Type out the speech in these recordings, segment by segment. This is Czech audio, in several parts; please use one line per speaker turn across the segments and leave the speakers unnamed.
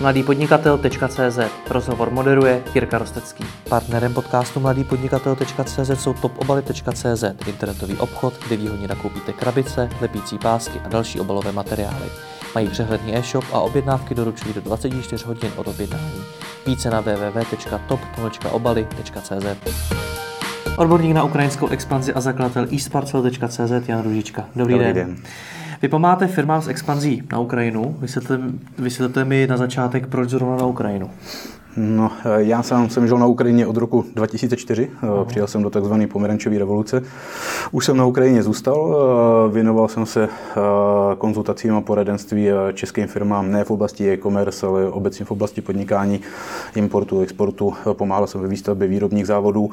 mladýpodnikatel.cz Rozhovor moderuje Jirka Rostecký. Partnerem podcastu mladýpodnikatel.cz jsou topobaly.cz internetový obchod, kde výhodně nakoupíte krabice, lepící pásky a další obalové materiály. Mají přehledný e-shop a objednávky doručují do 24 hodin od objednání. Více na www.top.obaly.cz Odborník na ukrajinskou expanzi a zakladatel eSparcel.cz Jan Ružička. Dobrý,
Dobrý
den.
den.
Vy pomáháte firmám s expanzí na Ukrajinu. Vysvětlete, mi na začátek, proč zrovna na Ukrajinu.
No, eh, já sám jsem žil na Ukrajině od roku 2004, uh přijel jsem do tzv. pomerančové revoluce. Už jsem na Ukrajině zůstal, eh, věnoval jsem se eh, konzultacím a poradenství českým firmám, ne v oblasti e-commerce, ale obecně v oblasti podnikání, importu, exportu. Pomáhal jsem ve výstavbě výrobních závodů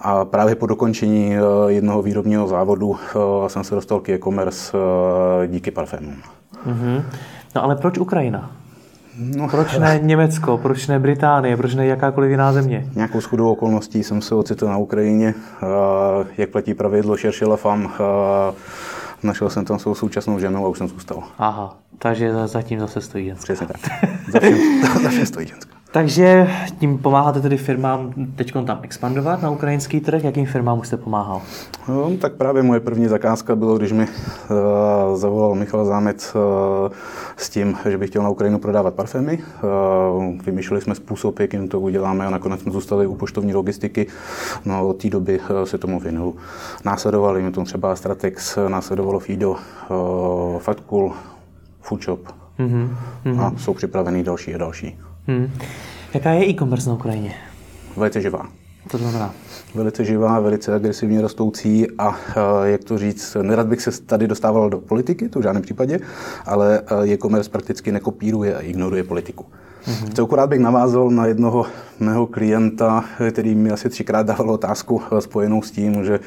a právě po dokončení jednoho výrobního závodu jsem se dostal k e-commerce díky parfémům.
Mm-hmm. No ale proč Ukrajina? No, proč ne Německo, proč ne Británie, proč ne jakákoliv jiná země?
Nějakou schodou okolností jsem se ocitl na Ukrajině. Jak platí pravidlo šerše la femme, našel jsem tam svou současnou ženu a už jsem zůstal.
Aha, takže zatím zase stojí ženská.
Přesně tak. Zatím, zatím stojí ženská.
Takže tím pomáháte tedy firmám teď tam expandovat na ukrajinský trh. Jakým firmám už jste pomáhal?
No, tak právě moje první zakázka bylo, když mi uh, zavolal Michal Zámec uh, s tím, že bych chtěl na Ukrajinu prodávat parfémy. Uh, vymýšleli jsme způsob, jakým to uděláme a nakonec jsme zůstali u poštovní logistiky. No od té doby uh, se tomu věnuju. Následovali mi to třeba Stratex, následovalo Fido, uh, Fatcool, Foodshop mm-hmm. a jsou připravený další a další.
Hmm. Jaká je e-commerce na Ukrajině?
Velice živá.
To znamená?
Velice živá, velice agresivně rostoucí a jak to říct, nerad bych se tady dostával do politiky, to v žádném případě, ale e-commerce prakticky nekopíruje a ignoruje politiku. Mm-hmm. Celku rád bych navázal na jednoho mého klienta, který mi asi třikrát dával otázku spojenou s tím, že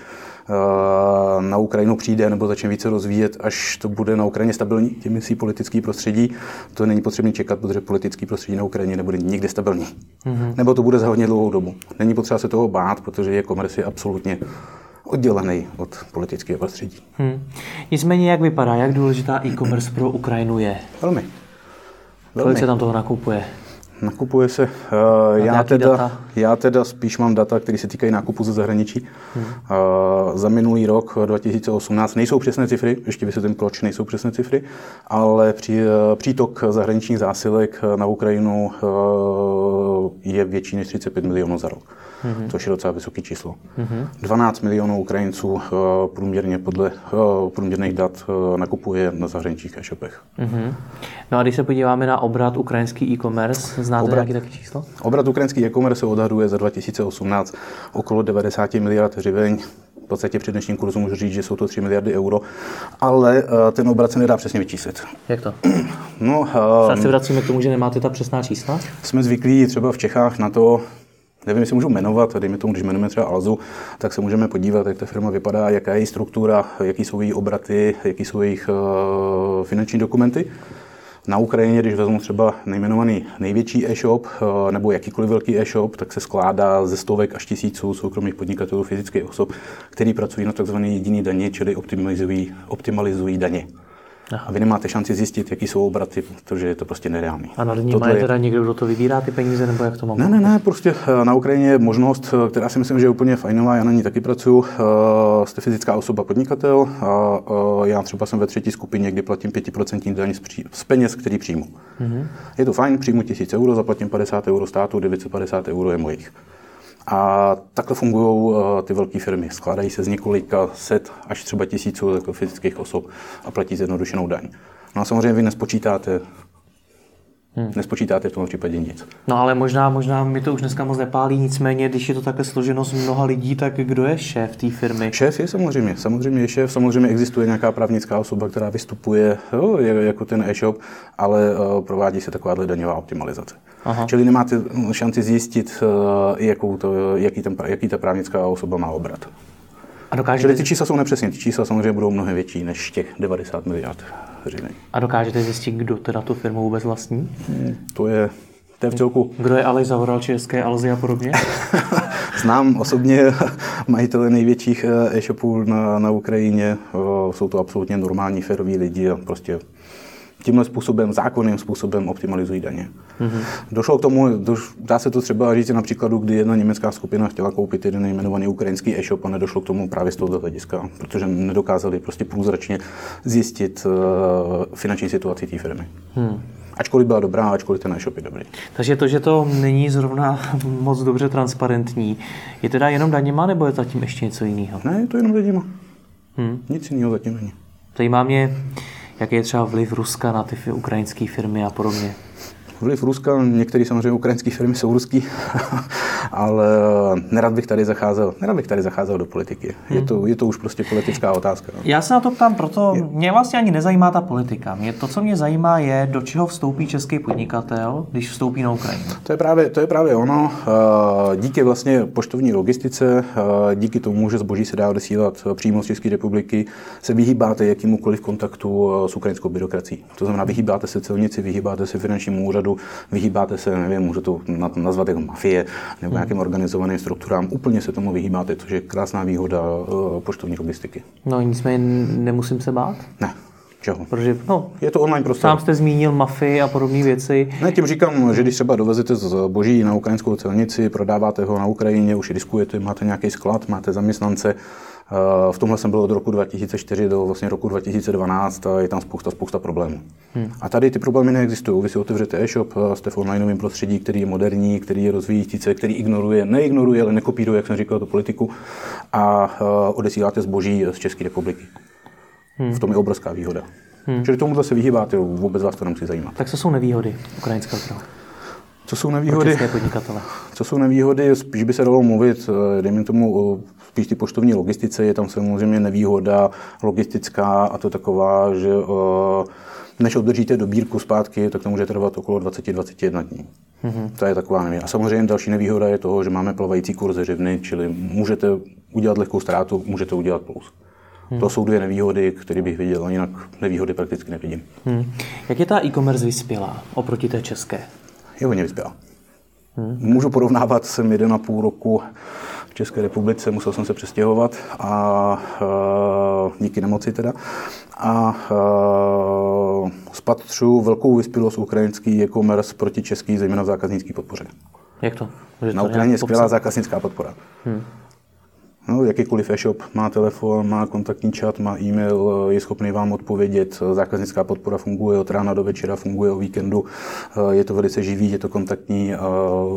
na Ukrajinu přijde nebo začne více rozvíjet, až to bude na Ukrajině stabilní, tím myslí politický prostředí. To není potřebné čekat, protože politický prostředí na Ukrajině nebude nikdy stabilní. Mm-hmm. Nebo to bude za hodně dlouhou dobu. Není potřeba se toho bát, protože je komerci je absolutně oddělený od politického prostředí. Hmm.
Nicméně, jak vypadá, jak důležitá e-commerce pro Ukrajinu je?
Velmi.
Velmi. Kolik se tam toho nakupuje?
Nakupuje se, uh, já, teda, data? já teda spíš mám data, které se týkají nákupu ze zahraničí. Hmm. Uh, za minulý rok 2018 nejsou přesné cifry, ještě vysvětlím, proč nejsou přesné cifry, ale při, uh, přítok zahraničních zásilek na Ukrajinu uh, je větší než 35 milionů za rok mm-hmm. což je docela vysoké číslo. Mm-hmm. 12 milionů Ukrajinců uh, průměrně podle uh, průměrných dat uh, nakupuje na zahraničních e-shopech. Mm-hmm.
No a když se podíváme na obrat ukrajinský e-commerce, znáte obrat, nějaký takový číslo?
Obrat ukrajinský e-commerce se odhaduje za 2018 okolo 90 miliard hřiveň, v podstatě při dnešním kurzu můžu říct, že jsou to 3 miliardy euro, ale uh, ten obrat se nedá přesně vyčíslit.
Jak to?
No,
um, se vracíme k tomu, že nemáte ta přesná čísla?
Jsme zvyklí třeba v Čechách na to, nevím, jestli můžu jmenovat, dejme tomu, když jmenujeme třeba Alzu, tak se můžeme podívat, jak ta firma vypadá, jaká je její struktura, jaký jsou její obraty, jaký jsou jejich uh, finanční dokumenty. Na Ukrajině, když vezmu třeba nejmenovaný největší e-shop nebo jakýkoliv velký e-shop, tak se skládá ze stovek až tisíců soukromých podnikatelů, fyzických osob, který pracují na tzv. jediný daně, čili optimalizují, optimalizují daně. Aha. A vy nemáte šanci zjistit, jaký jsou obraty, protože je to prostě nereálný.
A nad ním je teda někdo, kdo to vybírá ty peníze, nebo jak to mám?
Ne, ne, ne, prostě eh, na Ukrajině je možnost, eh, která si myslím, že je úplně fajnová, já na ní taky pracuji. Eh, jste fyzická osoba podnikatel a já třeba jsem ve třetí skupině, kdy platím 5% daň z peněz, který přijmu. Mm-hmm. Je to fajn, přijmu 1000 euro, zaplatím 50 euro státu, 950 euro je mojich. A takhle fungují eh, ty velké firmy. Skládají se z několika set až třeba tisíců fyzických osob a platí zjednodušenou daň. No a samozřejmě vy nespočítáte Hmm. Nespočítáte v tom případě nic.
No ale možná, možná mi to už dneska moc nepálí, nicméně, když je to takhle složeno z mnoha lidí, tak kdo je šéf té firmy?
Šéf je samozřejmě, samozřejmě je šéf, samozřejmě existuje nějaká právnická osoba, která vystupuje jo, jako ten e-shop, ale uh, provádí se takováhle daňová optimalizace. Aha. Čili nemáte šanci zjistit, uh, jakou to, jaký, ten, jaký ta právnická osoba má obrat. A dokážete... Čili ty čísla jsou nepřesně, ty čísla samozřejmě budou mnohem větší než těch 90 miliard hřivení.
A dokážete zjistit, kdo teda tu firmu vůbec vlastní?
Hmm, to je to je v celku.
Kdo je Aleš Zavoral, České Alzy a podobně?
Znám osobně majitele největších eh, e-shopů na, na Ukrajině. Jsou to absolutně normální, feroví lidi a prostě tímhle způsobem, zákonným způsobem optimalizují daně. Mm-hmm. Došlo k tomu, doš, dá se to třeba říct na příkladu, kdy jedna německá skupina chtěla koupit jeden nejmenovaný ukrajinský e-shop a nedošlo k tomu právě z tohoto hlediska, protože nedokázali prostě průzračně zjistit uh, finanční situaci té firmy. Hmm. Ačkoliv byla dobrá, ačkoliv ten e-shop je dobrý.
Takže to, že to není zrovna moc dobře transparentní, je teda jenom daněma, nebo je zatím ještě něco jiného?
Ne, je to jenom daněma. Hmm. Nic jiného zatím není.
Zajímá mě, jaký je třeba vliv Ruska na ty ukrajinské firmy a podobně?
Vliv Ruska, některé samozřejmě ukrajinské firmy jsou ruský, ale nerad bych tady zacházel, nerad bych tady zacházel do politiky. Je to, je to už prostě politická otázka. No.
Já se na to ptám, proto je. mě vlastně ani nezajímá ta politika. Mě to, co mě zajímá, je, do čeho vstoupí český podnikatel, když vstoupí na Ukrajinu.
To je právě, to je právě ono. Eh, díky vlastně poštovní logistice, eh, díky tomu, že zboží se dá odesílat přímo z České republiky, se vyhýbáte jakýmukoliv kontaktu eh, s ukrajinskou byrokracií. To znamená, vyhýbáte se celnici, vyhýbáte se finančnímu úřadu, vyhýbáte se, nevím, můžu to nazvat jako mafie nebo hmm. nějakým organizovaným strukturám, úplně se tomu vyhýbáte, což je krásná výhoda uh, poštovní logistiky.
No nicméně nemusím se bát?
Ne. Čeho?
Protože, no,
je to online prostor.
Sám jste zmínil mafii a podobné věci.
Ne, tím říkám, že když třeba dovezete zboží na ukrajinskou celnici, prodáváte ho na Ukrajině, už diskujete, máte nějaký sklad, máte zaměstnance, v tomhle jsem byl od roku 2004 do vlastně roku 2012 a je tam spousta, spousta problémů. Hmm. A tady ty problémy neexistují. Vy si otevřete e-shop, jste v onlineovém prostředí, který je moderní, který je rozvíjící který ignoruje, neignoruje, ale nekopíruje, jak jsem říkal, tu politiku a odesíláte zboží z České republiky. Hmm. V tom je obrovská výhoda. Hmm. Čili tomu se vyhýbáte, vůbec vás to nemusí zajímat.
Tak co jsou nevýhody ukrajinského trhu?
Co jsou nevýhody? Co jsou nevýhody? Spíš by se dalo mluvit, eh, dejme tomu, spíš ty poštovní logistice. Je tam samozřejmě nevýhoda logistická a to taková, že eh, než obdržíte dobírku zpátky, tak to může trvat okolo 20-21 dní. Mm-hmm. To je taková nevýhoda. A samozřejmě další nevýhoda je toho, že máme plavající kurz řivny, čili můžete udělat lehkou ztrátu, můžete udělat plus. Hmm. To jsou dvě nevýhody, které bych viděl, jinak nevýhody prakticky nevidím. Hmm.
Jak je ta e-commerce vyspělá oproti té české?
Je hodně vyspělá. Hmm. Můžu porovnávat, jsem jeden a půl roku v České republice, musel jsem se přestěhovat a uh, díky nemoci teda. A uh, spatřu velkou vyspělost ukrajinský e-commerce proti český, zejména v zákaznické podpoře.
Jak to?
Že Na Ukrajině je skvělá zákaznická podpora. Hmm. No, jakýkoliv e-shop má telefon, má kontaktní chat, má e-mail, je schopný vám odpovědět. Zákaznická podpora funguje od rána do večera, funguje o víkendu. Je to velice živý, je to kontaktní,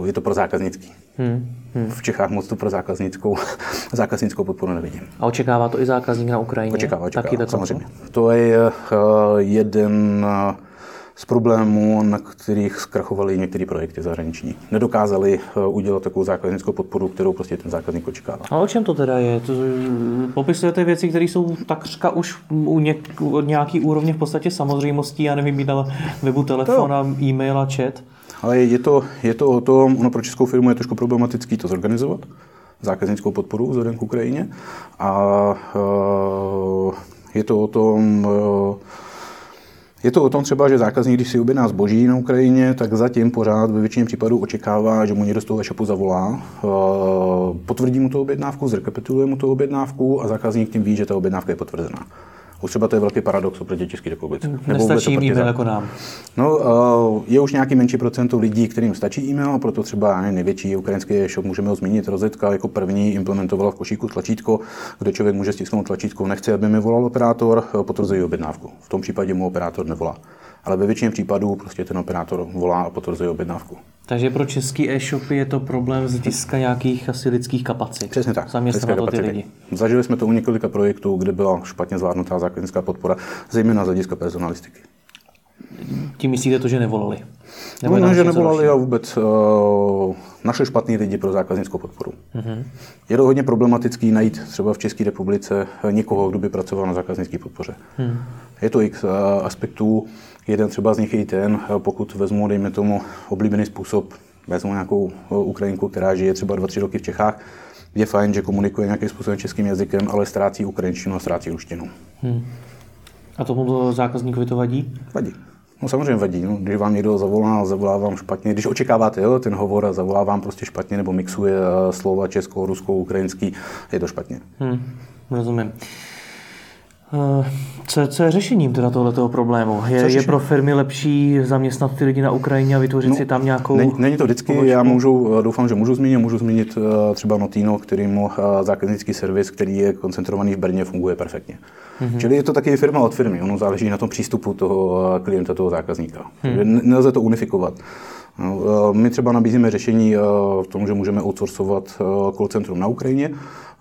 je to pro zákaznický. Hmm, hmm. V Čechách moc to pro zákaznickou, zákaznickou podporu nevidím.
A očekává to i zákazník na Ukrajině?
Očekává, očekává, Taky samozřejmě. To je eh, jeden z problémů, na kterých zkrachovaly některé projekty zahraniční. Nedokázali eh, udělat takovou zákaznickou podporu, kterou prostě ten zákazník očekává.
A o čem to teda je? To, popisujete věci, které jsou takřka už u něk, nějaký úrovně v podstatě samozřejmostí, já nevím, na webu telefon a e-mail a chat.
Ale je to, je to o tom, ono pro českou firmu je trošku problematický to zorganizovat, zákaznickou podporu vzhledem k Ukrajině. A uh, je to o tom, je to o tom třeba, že zákazník, když si objedná zboží na Ukrajině, tak zatím pořád ve většině případů očekává, že mu někdo z toho e-shopu zavolá, eh, potvrdí mu tu objednávku, zrekapituluje mu tu objednávku a zákazník tím ví, že ta objednávka je potvrzená. Už třeba to je velký paradox oproti České republice.
Nestačí jim e-mail jako nám.
No, uh, je už nějaký menší procento lidí, kterým stačí e-mail, a proto třeba ne, největší ukrajinský e-shop, můžeme ho zmínit, Rozetka jako první implementovala v košíku tlačítko, kde člověk může stisknout tlačítko, nechce, aby mi volal operátor, eh, potvrzují objednávku. V tom případě mu operátor nevolá. Ale ve většině případů prostě ten operátor volá a potvrzuje objednávku.
Takže pro český e-shopy je to problém z hlediska nějakých asi lidských kapacit.
Přesně tak.
Zaměstnávat to ty lidi.
Zažili jsme to u několika projektů, kde byla špatně zvládnutá zákaznická podpora, zejména z hlediska personalistiky.
Tím myslíte to, že nevolali?
Nebo no, ne, že nevolali a vůbec uh, našli špatný lidi pro zákaznickou podporu. Uh-huh. Je to hodně problematický najít třeba v České republice někoho, kdo by pracoval na zákaznické podpoře. Uh-huh. Je to x uh, aspektů. Jeden třeba z nich je i ten, pokud vezmu, dejme tomu, oblíbený způsob, vezmu nějakou Ukrajinku, která žije třeba 2-3 roky v Čechách, je fajn, že komunikuje nějakým způsobem českým jazykem, ale ztrácí ukrajinštinu a ztrácí ruštinu. Hmm.
A tomu zákazníkovi to vadí?
Vadí. No samozřejmě vadí, no. když vám někdo zavolá, zavolá vám špatně, když očekáváte jo, ten hovor a zavolá vám prostě špatně nebo mixuje slova česko, rusko, ukrajinský, je to špatně. Hmm,
rozumím. Eh, co, co je řešením teda tohoto problému? Je, je pro firmy lepší zaměstnat ty lidi na Ukrajině a vytvořit no, si tam nějakou...
Není, není to vždycky, pobočku? já můžu, doufám, že můžu zmínit, můžu zmínit eh, třeba Notino, kterýmu eh, zákaznický servis, který je koncentrovaný v Brně, funguje perfektně. Mm-hmm. Čili je to taky firma od firmy, ono záleží na tom přístupu toho klienta, toho zákazníka. Mm. Nelze to unifikovat. No, my třeba nabízíme řešení v tom, že můžeme outsourcovat call centrum na Ukrajině,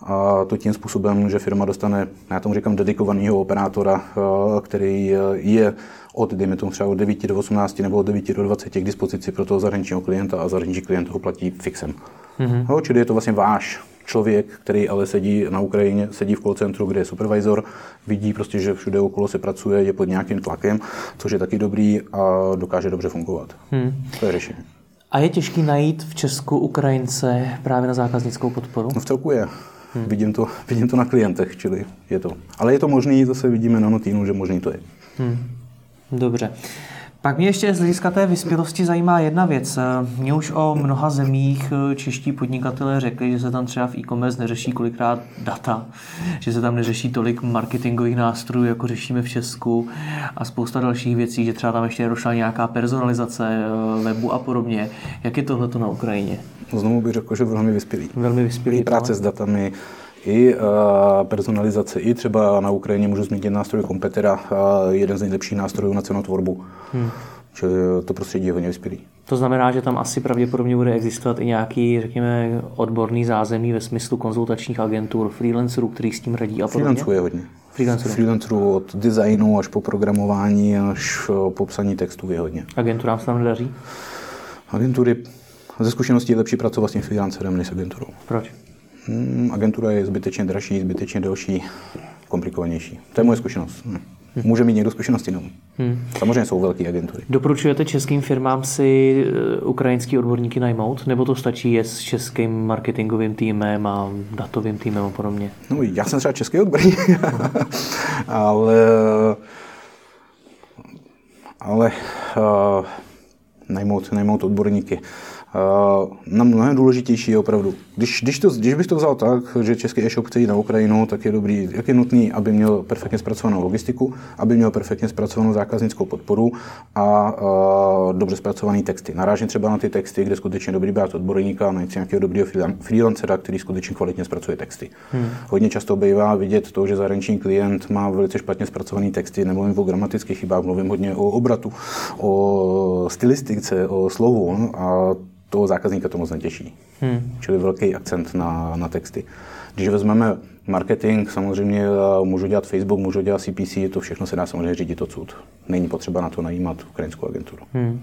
a to tím způsobem, že firma dostane, já tomu říkám, dedikovaného operátora, eh, který eh, je od, dejme tomu třeba od 9 do 18 nebo od 9 do 20 k dispozici pro toho zahraničního klienta a zahraniční klient ho platí fixem. Mm-hmm. No, čili je to vlastně váš člověk, který ale sedí na Ukrajině, sedí v call centru, kde je supervisor, vidí prostě, že všude okolo se pracuje, je pod nějakým tlakem, což je taky dobrý a dokáže dobře fungovat. Hmm. To je řešení.
A je těžký najít v Česku Ukrajince právě na zákaznickou podporu?
No v celku je. Hmm. Vidím, to, vidím to na klientech, čili je to. Ale je to možný, zase vidíme na Notínu, že možný to je. Hmm.
Dobře. Pak mě ještě z hlediska té vyspělosti zajímá jedna věc. Mě už o mnoha zemích eh, čeští podnikatelé řekli, že se tam třeba v e-commerce neřeší kolikrát data, že se tam neřeší tolik marketingových nástrojů, jako řešíme v Česku a spousta dalších věcí, že třeba tam ještě došla nějaká personalizace eh, webu a podobně. Jak je tohle na Ukrajině?
Znovu bych řekl, že velmi vyspělý.
Velmi vyspělý.
Práce s datami, i uh, personalizace, i třeba na Ukrajině můžu zmínit nástroj Competera, uh, jeden z nejlepších nástrojů na cenotvorbu. Hmm. Čili to prostředí je hodně vyspělý.
To znamená, že tam asi pravděpodobně bude existovat i nějaký, řekněme, odborný zázemí ve smyslu konzultačních agentur, freelancerů, kteří s tím radí a podobně?
Freelancerů je hodně. Freelancerů. Freelancerů od designu až po programování, až po psaní textů je hodně.
Agenturám se tam nedaří?
Agentury ze zkušeností je lepší pracovat s tím freelancerem než s agenturou.
Proč?
Hmm, agentura je zbytečně dražší, zbytečně delší, komplikovanější. To je moje zkušenost. Hmm. Může mít někdo zkušenosti, no. Hmm. Samozřejmě jsou velké agentury.
Doporučujete českým firmám si eh, ukrajinský odborníky najmout, nebo to stačí je s českým marketingovým týmem a datovým týmem a podobně?
No, já jsem třeba český odborník, ale ale uh, najmout, najmout odborníky. Na mnohem důležitější je opravdu, když, když, to, když bych to vzal tak, že český e-shop chce jít na Ukrajinu, tak je dobrý, jak je nutný, aby měl perfektně zpracovanou logistiku, aby měl perfektně zpracovanou zákaznickou podporu a, a dobře zpracované texty. Narážím třeba na ty texty, kde skutečně dobrý brát odborníka, najít nějakého dobrého freelancera, který skutečně kvalitně zpracuje texty. Hmm. Hodně často bývá vidět to, že zahraniční klient má velice špatně zpracované texty, nebo o gramatických chybách, mluvím hodně o obratu, o stylistice, o slovu a toho zákazníka to moc netěší. Hmm. Čili velký akcent na, na texty. Když vezmeme marketing, samozřejmě můžu dělat Facebook, můžu dělat CPC, to všechno se dá samozřejmě řídit odsud. Není potřeba na to najímat ukrajinskou agenturu. Hmm.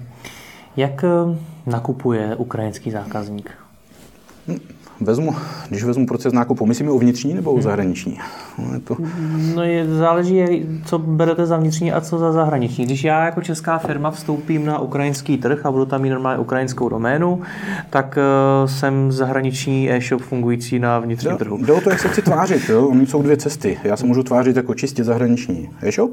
Jak eh, nakupuje ukrajinský zákazník?
Hmm vezmu, když vezmu proces nákupu, myslím o vnitřní nebo o hmm. zahraniční?
No, je to... no je, záleží, co berete za vnitřní a co za zahraniční. Když já jako česká firma vstoupím na ukrajinský trh a budu tam mít normálně ukrajinskou doménu, tak uh, jsem zahraniční e-shop fungující na vnitřním trhu.
Jde o to, jak se chci tvářit. Jo? Oni jsou dvě cesty. Já se můžu tvářit jako čistě zahraniční e-shop,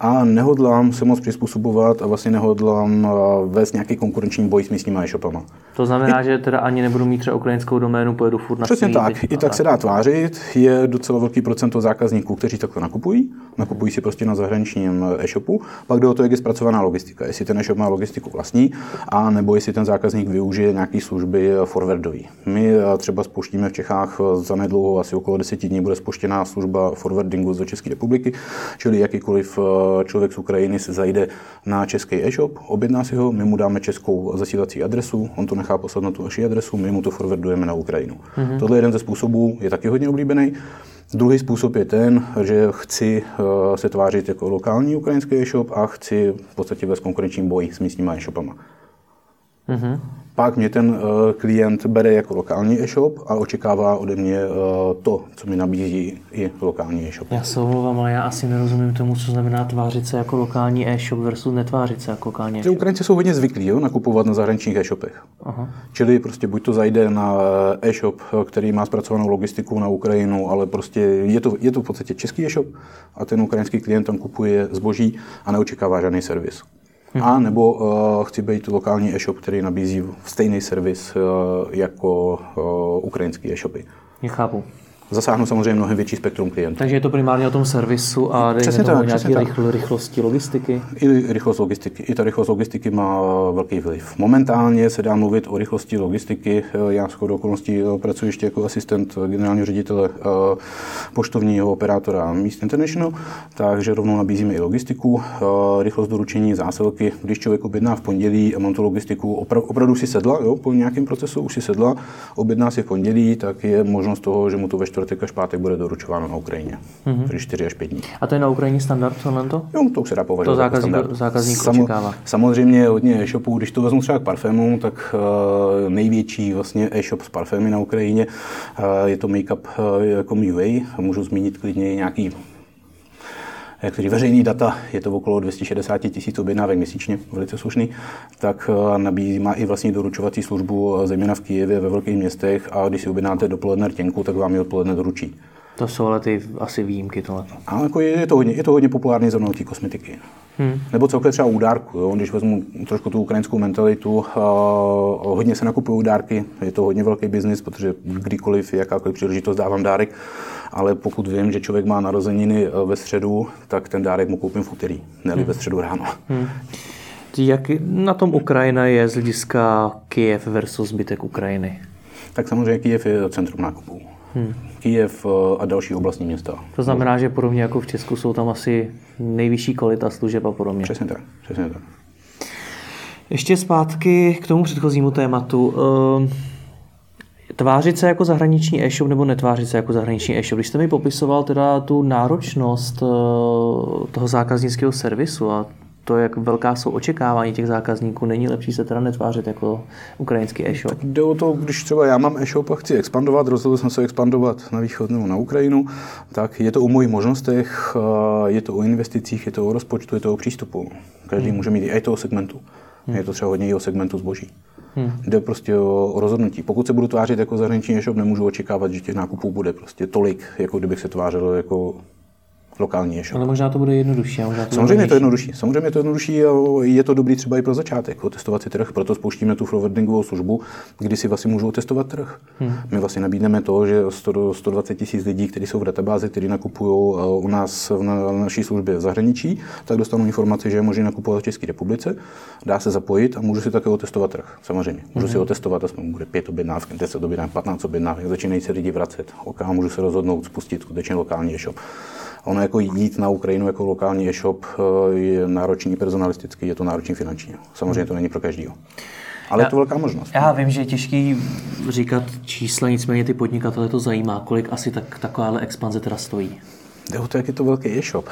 a nehodlám se moc přizpůsobovat a vlastně nehodlám eh, vést nějaký konkurenční boj s místníma e-shopama.
To znamená, I, že teda ani nebudu mít třeba ukrajinskou doménu, pojedu furt na
Přesně tak, i tak, se dá tvářit. Je docela velký procento zákazníků, kteří takhle nakupují. Nakupují si prostě na zahraničním e-shopu. Pak jde o to, jak je zpracovaná logistika. Jestli ten e-shop má logistiku vlastní, a nebo jestli ten zákazník využije nějaké služby forwardový. My eh, třeba spouštíme v Čechách eh, za nedlouho, asi okolo 10 dní, bude spuštěná služba forwardingu z České republiky, čili jakýkoliv člověk z Ukrajiny se zajde na český e-shop, objedná si ho, my mu dáme českou zasílací adresu, on to nechá poslat na tu naši adresu, my mu to forwardujeme na Ukrajinu. Mm-hmm. Tohle je jeden ze způsobů, je taky hodně oblíbený. Druhý způsob je ten, že chci uh, se tvářit jako lokální ukrajinský e-shop a chci v podstatě vést konkurenční boj s místníma e-shopama. Mm-hmm. Pak mě ten eh, klient bere jako lokální e-shop a očekává ode mě eh, to, co mi nabízí i lokální e-shop.
Já se omlouvám, ale já asi nerozumím tomu, co znamená tvářit se jako lokální e-shop versus netvářit se jako lokální e-shop.
Ukrajinci jsou hodně zvyklí jo, nakupovat na zahraničních e-shopech. Aha. Čili prostě buď to zajde na eh, e-shop, který má zpracovanou logistiku na Ukrajinu, ale prostě je to, je to v podstatě český e-shop a ten ukrajinský klient tam kupuje zboží a neočekává žádný servis. Mm-hmm. A nebo uh, chci být lokální e-shop, který nabízí stejný servis uh, jako uh, ukrajinský e-shopy.
Chápu.
Zasáhnu samozřejmě mnohem větší spektrum klientů.
Takže je to primárně o tom servisu a přesně tak, nějaké rychl, rychlosti logistiky?
I rychlost logistiky. I ta rychlost logistiky má velký vliv. Momentálně se dá mluvit o rychlosti logistiky. Já s okolností pracuji ještě jako asistent generálního ředitele eh, poštovního operátora Míst International, takže rovnou nabízíme i logistiku. Eh, rychlost doručení zásilky, když člověk objedná v pondělí a mám tu logistiku, opravdu si sedla, jo, po nějakém procesu už si sedla, objedná si v pondělí, tak je možnost toho, že mu to ve až pátek bude doručováno na Ukrajině. Mm-hmm. Tedy 4 až 5 dní.
A to je na Ukrajině standard tohle to?
Jo, to už se dá považovat.
To zákazník, jako zákazník Samo, očekává.
Samozřejmě hodně e-shopů, když to vezmu třeba k parfému, tak uh, největší vlastně e-shop s parfémy na Ukrajině uh, je to Makeup uh, jako UA. Můžu zmínit klidně nějaký jak říct, veřejný data, je to okolo 260 tisíc objednávek měsíčně, velice slušný, tak eh, nabízí, má i vlastní doručovací službu, eh, zejména v Kijevě, ve velkých městech a když si objednáte dopoledne rtěnku, tak vám ji odpoledne doručí.
To jsou ale ty asi výjimky tohle.
A jako je, je, to hodně, je to hodně populární zrovna té kosmetiky. Hmm. Nebo celkově třeba u dárku, jo? když vezmu trošku tu ukrajinskou mentalitu, uh, hodně se nakupují dárky, je to hodně velký biznis, protože kdykoliv, jakákoliv příležitost dávám dárek, ale pokud vím, že člověk má narozeniny eh, ve středu, tak ten dárek mu koupím v úterý, ne hmm. ve středu ráno. Hmm.
Jak na tom Ukrajina je z hlediska Kiev versus zbytek Ukrajiny?
Tak samozřejmě Kiev je centrum nákupů. Hmm. Kijev eh, a další oblastní města.
To znamená, že podobně jako v Česku jsou tam asi nejvyšší kvalita služeb a podobně.
Přesně tak, přesně tak.
Ještě zpátky k tomu předchozímu tématu. Ehm, tvářit se jako zahraniční e-shop nebo netvářit se jako zahraniční e-shop? Když jste mi popisoval teda tu náročnost eh, toho zákaznického servisu a to, jak velká jsou očekávání těch zákazníků, není lepší se teda netvářit jako ukrajinský e-shop?
Tak jde o to, když třeba já mám e-shop a chci expandovat, rozhodl jsem se expandovat na východ nebo na Ukrajinu, tak je to o mojich možnostech, je to o investicích, je to o rozpočtu, je to o přístupu. Každý hmm. může mít i toho segmentu. Hmm. Je to třeba hodně i o segmentu zboží. Hmm. Jde prostě o, rozhodnutí. Pokud se budu tvářit jako zahraniční e-shop, nemůžu očekávat, že těch nákupů bude prostě tolik, jako kdybych se tvářil jako lokální e-shop.
Ale možná to bude jednodušší.
Možná to Samozřejmě je to jednodušší. Samozřejmě je to jednodušší a je to dobrý třeba i pro začátek, otestovat si trh. Proto spouštíme tu forwardingovou službu, kdy si vlastně můžou testovat trh. Hmm. My vlastně nabídneme to, že 100, 120 tisíc lidí, kteří jsou v databázi, kteří nakupují eh, u nás v naší službě v zahraničí, tak dostanou informaci, že je možné nakupovat v České republice, dá se zapojit a můžu si také otestovat trh. Samozřejmě. Můžu hmm. si otestovat, aspoň bude 5 objednávek, 10 objednávek, 15 objednávek, začínají se lidi vracet. OK, můžu se rozhodnout spustit skutečně lokální e-shop. Ono jako jít na Ukrajinu jako lokální e-shop eh, je náročný personalisticky, je to náročný finančně. Samozřejmě to není pro každého. Ale já, je to velká možnost.
Já vím, že je těžký říkat čísla, nicméně ty podnikatele to zajímá, kolik asi tak, takováhle expanze teda stojí.
Jde o to, jak je to velký e-shop.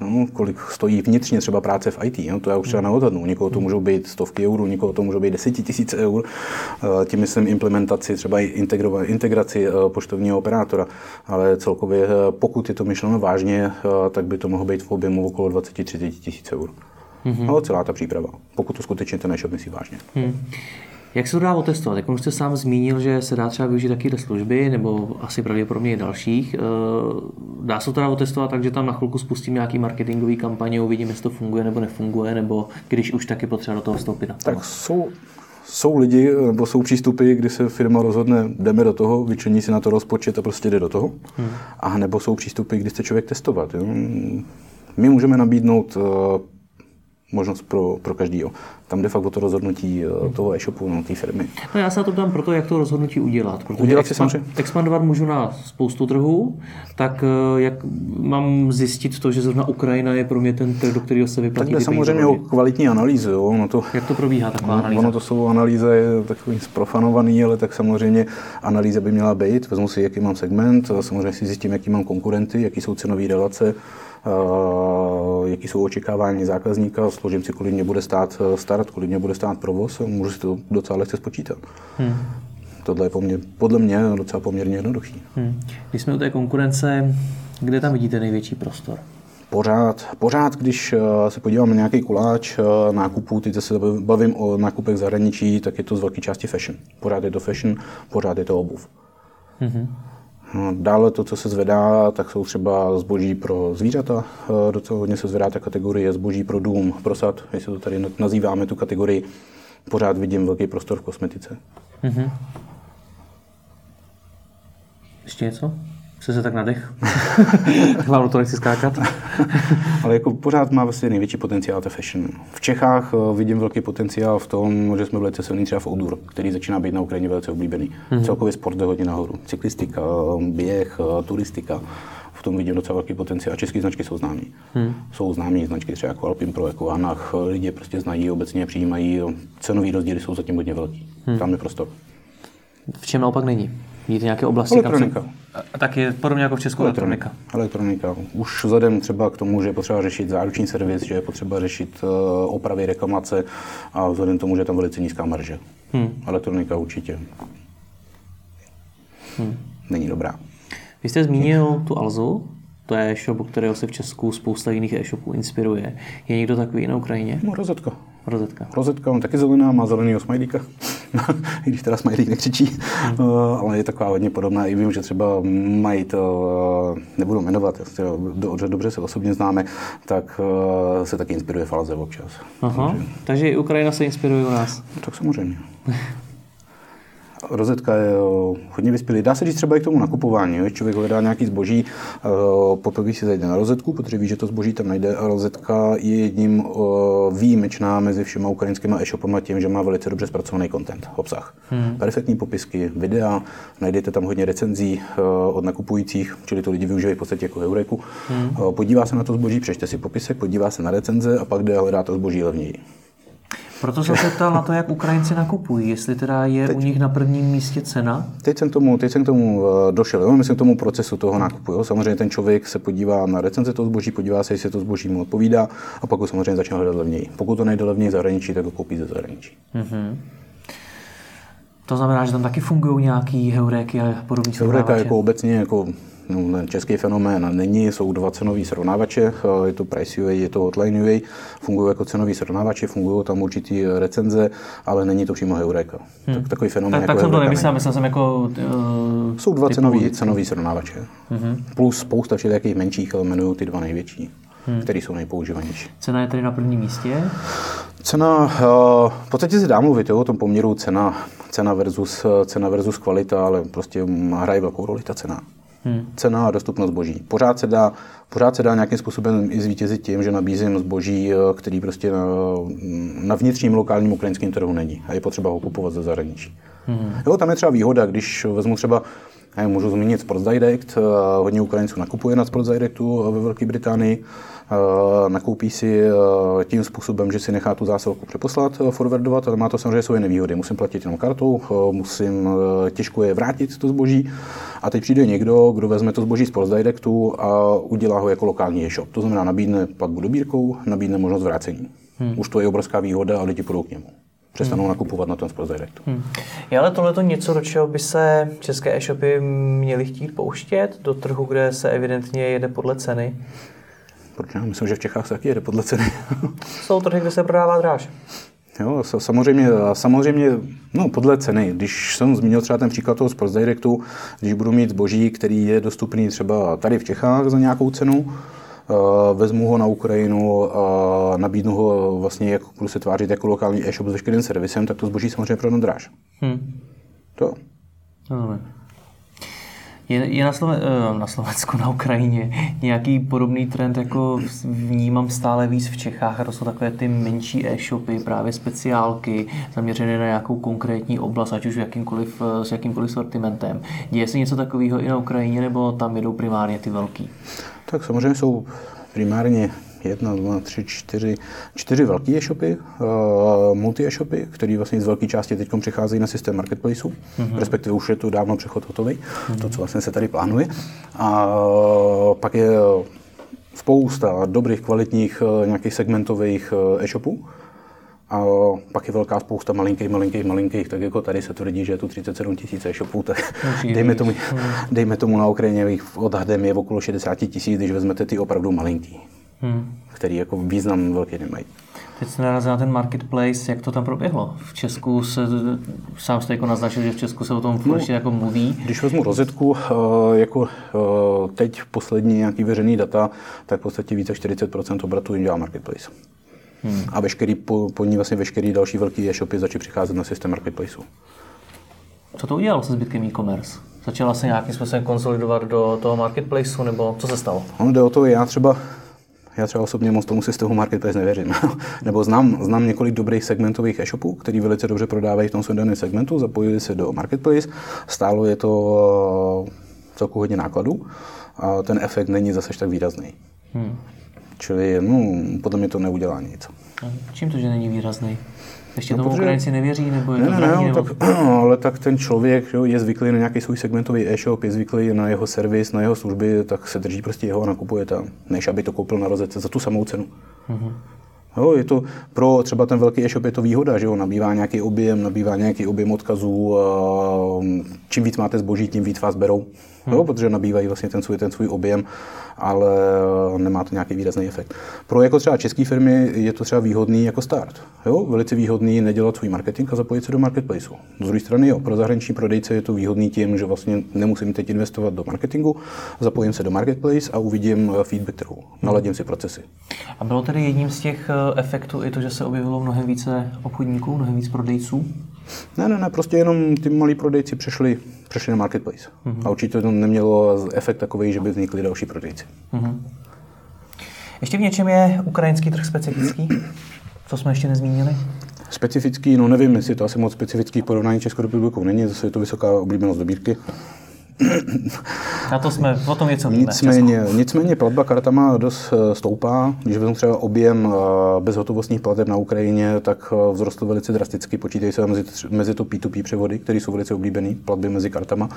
No, kolik stojí vnitřně třeba práce v IT, no, to já už třeba neodhadnu. Někoho to můžou být stovky eur, někoho to můžou být desetitisíce eur. Eh, tím myslím implementaci, třeba i integraci eh, poštovního operátora. Ale celkově, eh, pokud je to myšleno vážně, tak by to mohlo být v objemu okolo 20-30 tisíc eur. Mm-hmm. Ale celá ta příprava, pokud to skutečně ten e-shop myslí vážně. Mm.
Jak se to dá otestovat? Jak už jste sám zmínil, že se dá třeba využít takové služby, nebo asi pravděpodobně i dalších. Eh, dá se to dá otestovat tak, že tam na chvilku spustím nějaký marketingový kampaně, uvidím, jestli to funguje nebo nefunguje, nebo když už taky potřeba do toho vstoupit na
Tak jsou, jsou lidi, nebo jsou přístupy, kdy se firma rozhodne, jdeme do toho, vyčlení si na to rozpočet a prostě jde do toho. Hmm. A nebo jsou přístupy, kdy chce člověk testovat. Jo? My můžeme nabídnout eh, možnost pro, pro každého. Tam jde fakt o to rozhodnutí eh, toho e-shopu, no, té firmy.
No já se na to ptám proto, jak to rozhodnutí udělat. Protože
udělat si samozřejmě.
Expandovat můžu na spoustu trhů, tak eh, jak mám zjistit to, že zrovna Ukrajina je pro mě ten trh, do kterého se vyplatí
Tak samozřejmě o kvalitní analýzu. Jo.
No to, jak to probíhá taková analýza?
Ono to jsou analýze takový zprofanovaný, ale tak samozřejmě analýza by měla být. Vezmu si, jaký mám segment, samozřejmě si zjistím, jaký mám konkurenty, jaký jsou cenové relace, jaký jsou očekávání zákazníka, složím si, kolik mě bude stát eh, start, kolik mě bude stát provoz můžu si to docela lehce spočítat. Hmm. Tohle je poměr, podle mě docela poměrně jednoduchý. Hmm.
Když jsme u té konkurence, kde tam vidíte největší prostor?
Pořád, pořád, když eh, se podívám na nějaký kuláč nákupů, teď se bavím o nákupech zahraničí, tak je to z velké části fashion. Pořád je to fashion, pořád je to obuv. Mm-hmm. No, dále to, co se zvedá, tak jsou třeba zboží pro zvířata. Eh, docela hodně se zvedá ta kategorie zboží pro dům, pro sad, jestli to tady nazýváme tu kategorii. Pořád vidím velký prostor v kosmetice. Mm-hmm.
Ještě něco? Co se tak nadech? Hlavně to nechci skákat.
Ale jako pořád má vlastně největší potenciál to fashion. V Čechách uh, vidím velký potenciál v tom, že jsme velice silní třeba v outdoor, který začíná být na Ukrajině velice oblíbený. Mm-hmm. Celkově sport jde hodně nahoru. Cyklistika, běh, turistika v tom vidím docela velký potenciál. A české značky jsou známé. Hmm. Jsou známé značky třeba jako Alpin Pro, jako Anach, lidi prostě znají, obecně přijímají. Cenový rozdíly jsou zatím hodně velký. Hmm. Tam je prostor.
V čem naopak není? Vidíte nějaké oblasti?
Elektronika. Kam
se... Tak je podobně jako v Česku elektronika.
elektronika. Elektronika. Už vzhledem třeba k tomu, že je potřeba řešit záruční servis, že je potřeba řešit uh, opravy, reklamace a vzhledem k tomu, že je tam velice nízká marže. Hmm. Elektronika určitě hmm. není dobrá.
Vy jste zmínil tu Alzu, to je e-shop, kterého se v Česku spousta jiných e-shopů inspiruje. Je někdo takový na Ukrajině?
No, rozetka.
Rozetka.
Rozetka, on taky zelená, má zelenýho smajlíka. I když teda smajlík nekřičí, uh, ale je taková hodně podobná. I vím, že třeba mají to, uh, nebudu jmenovat, dobře, dobře se osobně známe, tak uh, se taky inspiruje Falze občas.
Aha, takže, takže i Ukrajina se inspiruje u nás.
Tak samozřejmě. rozetka je eh, hodně vyspělý. Dá se říct třeba i k tomu nakupování. Jo? Člověk hledá nějaký zboží, eh, poprvé si zajde na rozetku, protože ví, že to zboží tam najde a rozetka je jedním eh, výjimečná mezi všema ukrajinskými e-shopama tím, že má velice dobře zpracovaný content, obsah. Hmm. Perfektní popisky, videa, najdete tam hodně recenzí od nakupujících, čili to lidi využívají v podstatě jako eureku. Hmm. Podívá se na to zboží, přečte si popisek, podívá se na recenze a pak jde a hledá to zboží levněji.
Proto jsem se ptal na to, jak Ukrajinci nakupují, jestli teda je teď, u nich na prvním místě cena.
Teď jsem, tomu, teď jsem k tomu eh, došel, jo? myslím k tomu procesu toho nákupu. Jo? Samozřejmě ten člověk se podívá na recenze toho zboží, podívá se, jestli to zboží mu odpovídá a pak ho samozřejmě začne hledat levněji. Pokud to nejde levněji zahraničí, tak ho koupí ze zahraničí. Mm-hmm.
To znamená, že tam taky fungují nějaký heuréky a podobné
Heureka jako obecně jako no, český fenomén není, jsou dva cenový srovnávače, je to Price UA, je to Hotline UA, fungují jako cenový srovnávače, fungují tam určitý recenze, ale není to přímo Heureka. Hmm. Tak, takový fenomén
tak,
jako
tak jsem to nemyslel, myslel jsem jako...
Uh, jsou dva cenový, cenový srovnávače. Hmm. Plus spousta všelijakých menších, ale jmenují ty dva největší, hmm. které jsou nejpoužívanější.
Cena je tedy na prvním místě?
Cena, v podstatě se dá mluvit jo, o tom poměru cena, cena, versus, cena versus kvalita, ale prostě hraje velkou roli ta cena. Hmm. Cena a dostupnost zboží. Pořád se, dá, pořád se dá nějakým způsobem i zvítězit tím, že nabízím zboží, eh, který prostě na, na vnitřním lokálním ukrajinském trhu není a je potřeba ho kupovat ze zahraničí. Hmm. Jo, tam je třeba výhoda, když vezmu třeba já můžu zmínit Sports Direct, eh, hodně Ukrajinců nakupuje na Sports Directu ve Velké Británii, Eh, nakoupí si eh, tím způsobem, že si nechá tu zásilku přeposlat, eh, forwardovat, ale má to samozřejmě svoje nevýhody. Musím platit jenom kartou, musím těžko je vrátit to zboží a teď přijde někdo, kdo vezme to zboží z Post Directu a udělá ho jako lokální e-shop. To znamená, nabídne platbu dobírkou, nabídne možnost vrácení. Hmm. Už to je obrovská výhoda a lidi půjdou k němu přestanou hmm. nakupovat na tom Sports Directu. Hmm.
Je ale tohle něco, do čeho by se české e-shopy měly chtít pouštět? Do trhu, kde se evidentně jede podle ceny?
Proč já myslím, že v Čechách se taky jede podle ceny.
Jsou trhy, kde se prodává dráž.
Jo, samozřejmě, samozřejmě, no podle ceny. Když jsem zmínil třeba ten příklad toho Sports Directu, když budu mít zboží, který je dostupný třeba tady v Čechách za nějakou cenu, vezmu ho na Ukrajinu a nabídnu ho vlastně, jak budu se tvářit jako lokální e-shop s veškerým servisem, tak to zboží samozřejmě prodám dráž. Hmm. To.
No, je, je na, Sloven, eh, na Slovensku, na Ukrajině nějaký podobný trend, jako vnímám stále víc v Čechách, a to jsou takové ty menší e-shopy, právě speciálky, zaměřené na nějakou konkrétní oblast, ať už jakýmkoliv, eh, s jakýmkoliv sortimentem. Děje se něco takového i na Ukrajině, nebo tam jedou primárně ty velký?
Tak samozřejmě jsou primárně jedna, dva, tři, čtyři, čtyři velké e-shopy, uh, multi-e-shopy, které vlastně z velké části teď přicházejí na systém marketplaceů, mm-hmm. respektive už je to dávno přechod hotový, mm-hmm. to, co vlastně se tady plánuje. A uh, pak je spousta dobrých, kvalitních uh, nějakých segmentových e-shopů, a pak je velká spousta malinkých, malinkých, malinkých, tak jako tady se tvrdí, že je tu 37 tisíc e-shopů, tak dejme tomu, dejme tomu na Ukrajině odhadem je okolo 60 tisíc, když vezmete ty opravdu malinký hmm. který jako význam velký nemají.
Teď se narazil na ten marketplace, jak to tam proběhlo? V Česku se, sám jste jako naznačil, že v Česku se o tom no, jako mluví.
Když vezmu rozetku, eh, jako eh, teď poslední nějaký veřejný data, tak v podstatě více 40% obratu jim dělá marketplace. Hmm. A veškerý, po, po ní vlastně veškerý další velký e-shopy začaly přicházet na systém marketplaceu.
Co to udělalo se zbytkem e-commerce? Začala se nějakým způsobem konsolidovat do toho marketplaceu, nebo co se stalo?
On jde o to, já třeba já třeba osobně moc tomu systému marketplace nevěřím. Nebo znám, znám několik dobrých segmentových e-shopů, který velice dobře prodávají v tom svém daném segmentu, zapojili se do marketplace, stálo je to celku hodně nákladů a ten efekt není zase tak výrazný. Hmm. Čili no, podle mě to neudělá nic.
A čím to, že není výrazný? Ještě no, tomu protože... Ukrajinci nevěří? Nebo je
ne, to ne, ne, nebo... tak, ale tak ten člověk jo, je zvyklý na nějaký svůj segmentový e-shop, je zvyklý na jeho servis, na jeho služby, tak se drží prostě jeho a nakupuje tam, než aby to koupil na rozece za tu samou cenu. Mm-hmm. Jo, je to pro třeba ten velký e-shop je to výhoda, že jo, nabývá nějaký objem, nabývá nějaký objem odkazů, a čím víc máte zboží, tím víc vás berou, hmm. jo, protože nabývají vlastně ten svůj, ten svůj objem ale nemá to nějaký výrazný efekt. Pro jako třeba české firmy je to třeba výhodný jako start. Jo? Velice výhodný nedělat svůj marketing a zapojit se do marketplaceu. Z druhé strany jo, pro zahraniční prodejce je to výhodný tím, že vlastně nemusím teď investovat do marketingu, zapojím se do marketplace a uvidím eh, feedback trhu, naladím si procesy.
A bylo tedy jedním z těch eh, efektů i to, že se objevilo mnohem více obchodníků, mnohem víc prodejců?
Ne, ne, ne, prostě jenom ty malí prodejci přešli, přešli na marketplace. Mm-hmm. A určitě to nemělo efekt takový, že by vznikli další prodejci. Mm-hmm.
Ještě v něčem je ukrajinský trh specifický? Co jsme ještě nezmínili?
Specifický, no nevím, jestli to asi moc specifický porovnání Českou republikou není, zase je to vysoká oblíbenost dobírky.
Na to jsme, o tom něco víme.
Nicméně, nicméně platba kartama dost eh, stoupá. Když vezmu třeba objem eh, bezhotovostních plateb na Ukrajině, tak eh, vzrostl velice drasticky. Počítají se mezi, mezi to P2P převody, které jsou velice oblíbené, platby mezi kartama.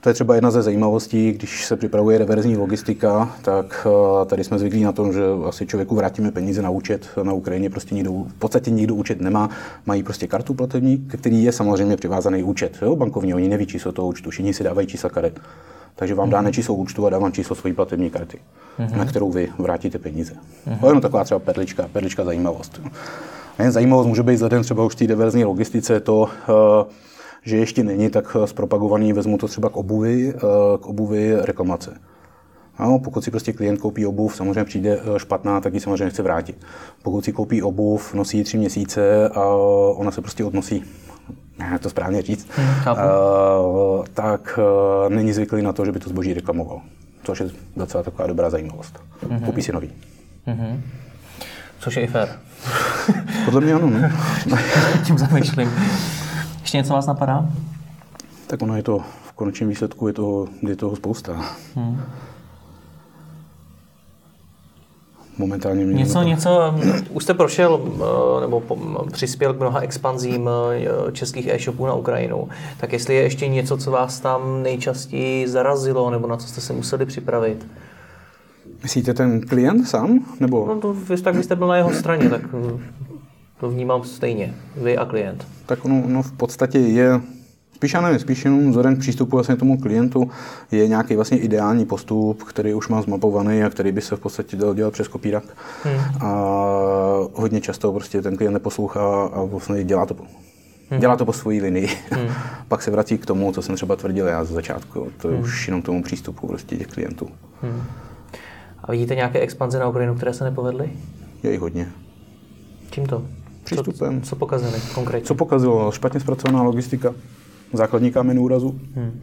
To je třeba jedna ze zajímavostí, když se připravuje reverzní logistika, tak tady jsme zvyklí na tom, že asi člověku vrátíme peníze na účet. Na Ukrajině prostě nikdo, v podstatě nikdo účet nemá. Mají prostě kartu platební, který je samozřejmě přivázaný účet. Jo? Bankovní, oni neví, to toho účtu. Všichni si dávají čísla karet. Takže vám dáme číslo účtu a dávám číslo svojí platební karty, mm-hmm. na kterou vy vrátíte peníze. Mm-hmm. To je jenom taková třeba perlička, perlička zajímavost. A jen zajímavost může být vzhledem třeba už té diverzní logistice to, eh, že ještě není tak zpropagovaný, vezmu to třeba k obuvi, eh, k obuvi reklamace. No, pokud si prostě klient koupí obuv, samozřejmě přijde eh, špatná, tak ji samozřejmě chce vrátit. Pokud si koupí obuv, nosí ji tři měsíce a ona se prostě odnosí to správně říct, hmm, uh, tak uh, není zvyklý na to, že by to zboží reklamoval. Což je docela taková dobrá zajímavost. Mm-hmm. Koupí si nový. Mm-hmm.
Což je i fér.
Podle mě ano. No.
Tím zamýšlím. Ještě něco vás napadá?
Tak ono je to, v konečném výsledku je toho, je toho spousta. Hmm. Momentálně mě
Něco, něco, už jste prošel eh, nebo přispěl k mnoha expanzím eh, českých e-shopů na Ukrajinu, tak jestli je ještě něco, co vás tam nejčastěji zarazilo, nebo na co jste se museli připravit?
Myslíte ten klient sám? Nebo?
No to, tak vy jste byl na jeho straně, tak eh, to vnímám stejně, vy a klient.
Tak ono, ono v podstatě je Spíš já nevím, spíš jenom vzhledem k přístupu vlastně tomu klientu je nějaký vlastně ideální postup, který už mám zmapovaný a který by se v podstatě dal dělat přes kopírak. Hmm. A hodně často prostě ten klient neposlouchá a vlastně dělá to Hmm. Dělá to po svojí linii. Hmm. Pak se vrací k tomu, co jsem třeba tvrdil já ze začátku. To je hmm. už jenom tomu přístupu prostě těch klientů. Hmm.
A vidíte nějaké expanze na Ukrajinu, které se nepovedly?
Je jich hodně.
Čím to?
Přístupem.
Co, co pokazili konkrétně?
Co pokazilo? Špatně zpracovaná logistika základní kámen úrazu, hmm.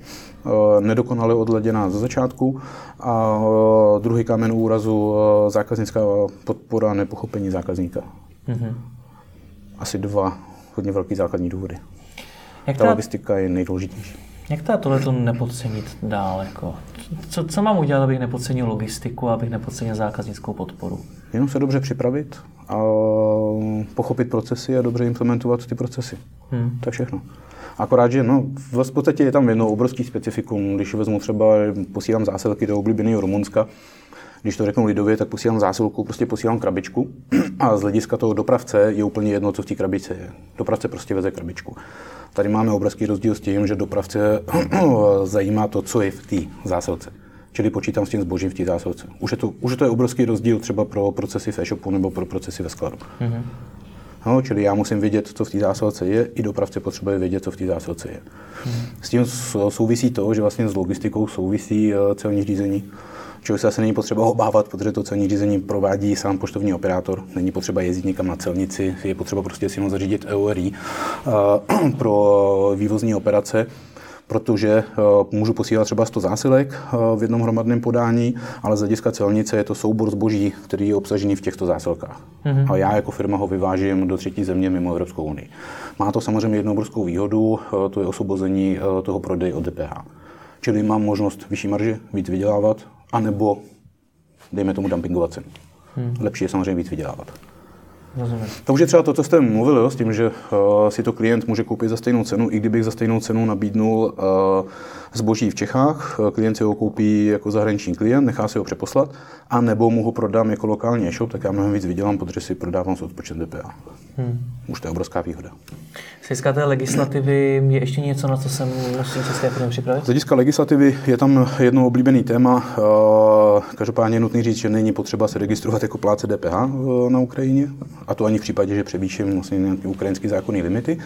nedokonale odleděná ze začátku a eh, druhý kámen úrazu eh, zákaznická podpora nepochopení zákazníka. Hmm. Asi dva hodně velký základní důvody. Jak ta, ta logistika je nejdůležitější.
Jak to tohle nepodcenit dál? Jako? Co, co mám udělat, abych nepodcenil logistiku, abych nepodcenil zákaznickou podporu?
Jenom se dobře připravit a pochopit procesy a dobře implementovat ty procesy. Hmm. To je všechno. Akorát, že no, v podstatě je tam jedno obrovský specifikum. Když vezmu třeba, posílám zásilky do oblíbeného Rumunska, když to řeknu lidově, tak posílám zásilku, prostě posílám krabičku a z hlediska toho dopravce je úplně jedno, co v té krabici je. Dopravce prostě veze krabičku. Tady máme obrovský rozdíl s tím, že dopravce zajímá to, co je v té zásilce. Čili počítám s tím zbožím v té zásilce. Už je, to, už to je obrovský rozdíl třeba pro procesy v e-shopu nebo pro procesy ve skladu. Mm-hmm. No, čili já musím vědět, co v té zásilce je, i dopravce potřebuje vědět, co v té zásilce je. Hmm. S tím souvisí to, že vlastně s logistikou souvisí eh, celní řízení, čeho se asi není potřeba obávat, protože to celní řízení provádí sám poštovní operátor. Není potřeba jezdit někam na celnici, je potřeba prostě si jenom zařídit EORI uh, pro vývozní operace protože uh, můžu posílat třeba 100 zásilek uh, v jednom hromadném podání, ale z hlediska celnice je to soubor zboží, který je obsažený v těchto zásilkách. Mm-hmm. A já jako firma ho vyvážím do třetí země mimo Evropskou unii. Má to samozřejmě jednu obrovskou výhodu, uh, to je osvobození toho prodeje od DPH. Čili mám možnost vyšší marže, víc vydělávat, anebo dejme tomu dumpingovat cenu. Hmm. Lepší je samozřejmě víc vydělávat. Rozumím. To už je třeba to, co jste mluvil, jo, s tím, že uh, si to klient může koupit za stejnou cenu, i kdybych za stejnou cenu nabídnul uh, zboží v Čechách, uh, klient si ho koupí jako zahraniční klient, nechá si ho přeposlat, a nebo mu ho prodám jako lokální e-shop, tak já mnohem víc vydělám, protože si prodávám s odpočtem DPA. Hmm. Už to je obrovská výhoda.
Z té legislativy je ještě něco, na co se musí české firmy připravit? Z
hlediska legislativy je tam jedno oblíbený téma. Každopádně je nutný říct, že není potřeba se registrovat jako pláce DPH na Ukrajině, a to ani v případě, že převýším vlastně nějaké ukrajinské zákonné limity.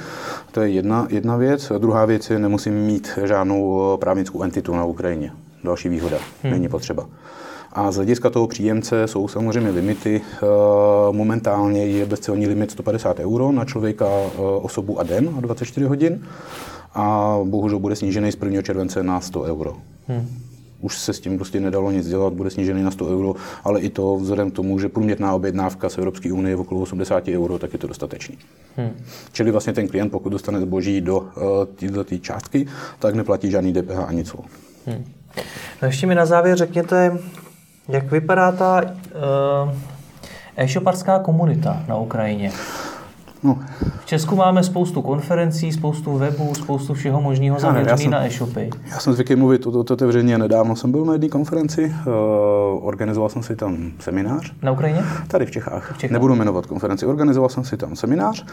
To je jedna, jedna věc. Druhá věc je, nemusím mít žádnou právnickou entitu na Ukrajině. Další výhoda. Hmm. Není potřeba. A z hlediska toho příjemce jsou samozřejmě limity. Eh, momentálně je bezcelní limit 150 euro na člověka, eh, osobu a den a 24 hodin. A bohužel bude snížený z 1. července na 100 euro. Hmm už se s tím prostě nedalo nic dělat, bude snížený na 100 euro, ale i to vzhledem k tomu, že průměrná objednávka z Evropské unie je okolo 80 euro, tak je to dostatečný. Hmm. Čili vlastně ten klient, pokud dostane zboží do uh, této částky, tak neplatí žádný DPH ani co. Hmm.
No ještě mi na závěr řekněte, jak vypadá ta uh, e-shoparská komunita na Ukrajině? No. V Česku máme spoustu konferencí, spoustu webů, spoustu všeho možného zaměřený na e-shopy.
Já jsem zvyklý mluvit o to otevřeně. Nedávno jsem byl na jedné konferenci, uh, organizoval jsem si tam seminář.
Na Ukrajině?
Tady v Čechách. v Čechách. Nebudu jmenovat konferenci. Organizoval jsem si tam seminář.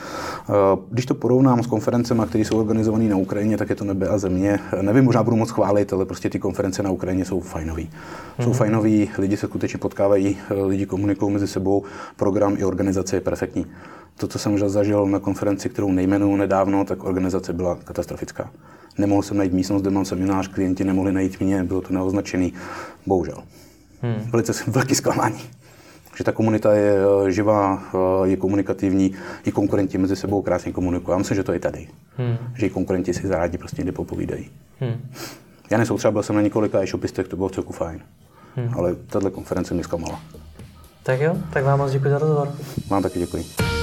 Uh, když to porovnám s konferencemi, které jsou organizované na Ukrajině, tak je to nebe a země. Nevím, možná budu moc chválit, ale prostě ty konference na Ukrajině jsou fajnový. Mm-hmm. Jsou mhm. fajnový, lidi se skutečně potkávají, lidi komunikují mezi sebou, program i organizace je perfektní to, co jsem zažil na konferenci, kterou nejmenuju nedávno, tak organizace byla katastrofická. Nemohl jsem najít místnost, kde mám seminář, klienti nemohli najít mě, bylo to neoznačený. Bohužel. Hmm. Velice jsem velký zklamání. Že ta komunita je eh, živá, eh, je komunikativní, i konkurenti mezi sebou krásně komunikují. Já myslím, že to je tady. Hmm. Že i konkurenti si rádi prostě někde popovídají. Hmm. Já nejsou třeba byl jsem na několika e-shopistech, to bylo celku fajn. Hmm. Ale tahle konference mě zklamala.
Tak jo, tak vám moc děkuji za rozhovor.
Vám taky děkuji.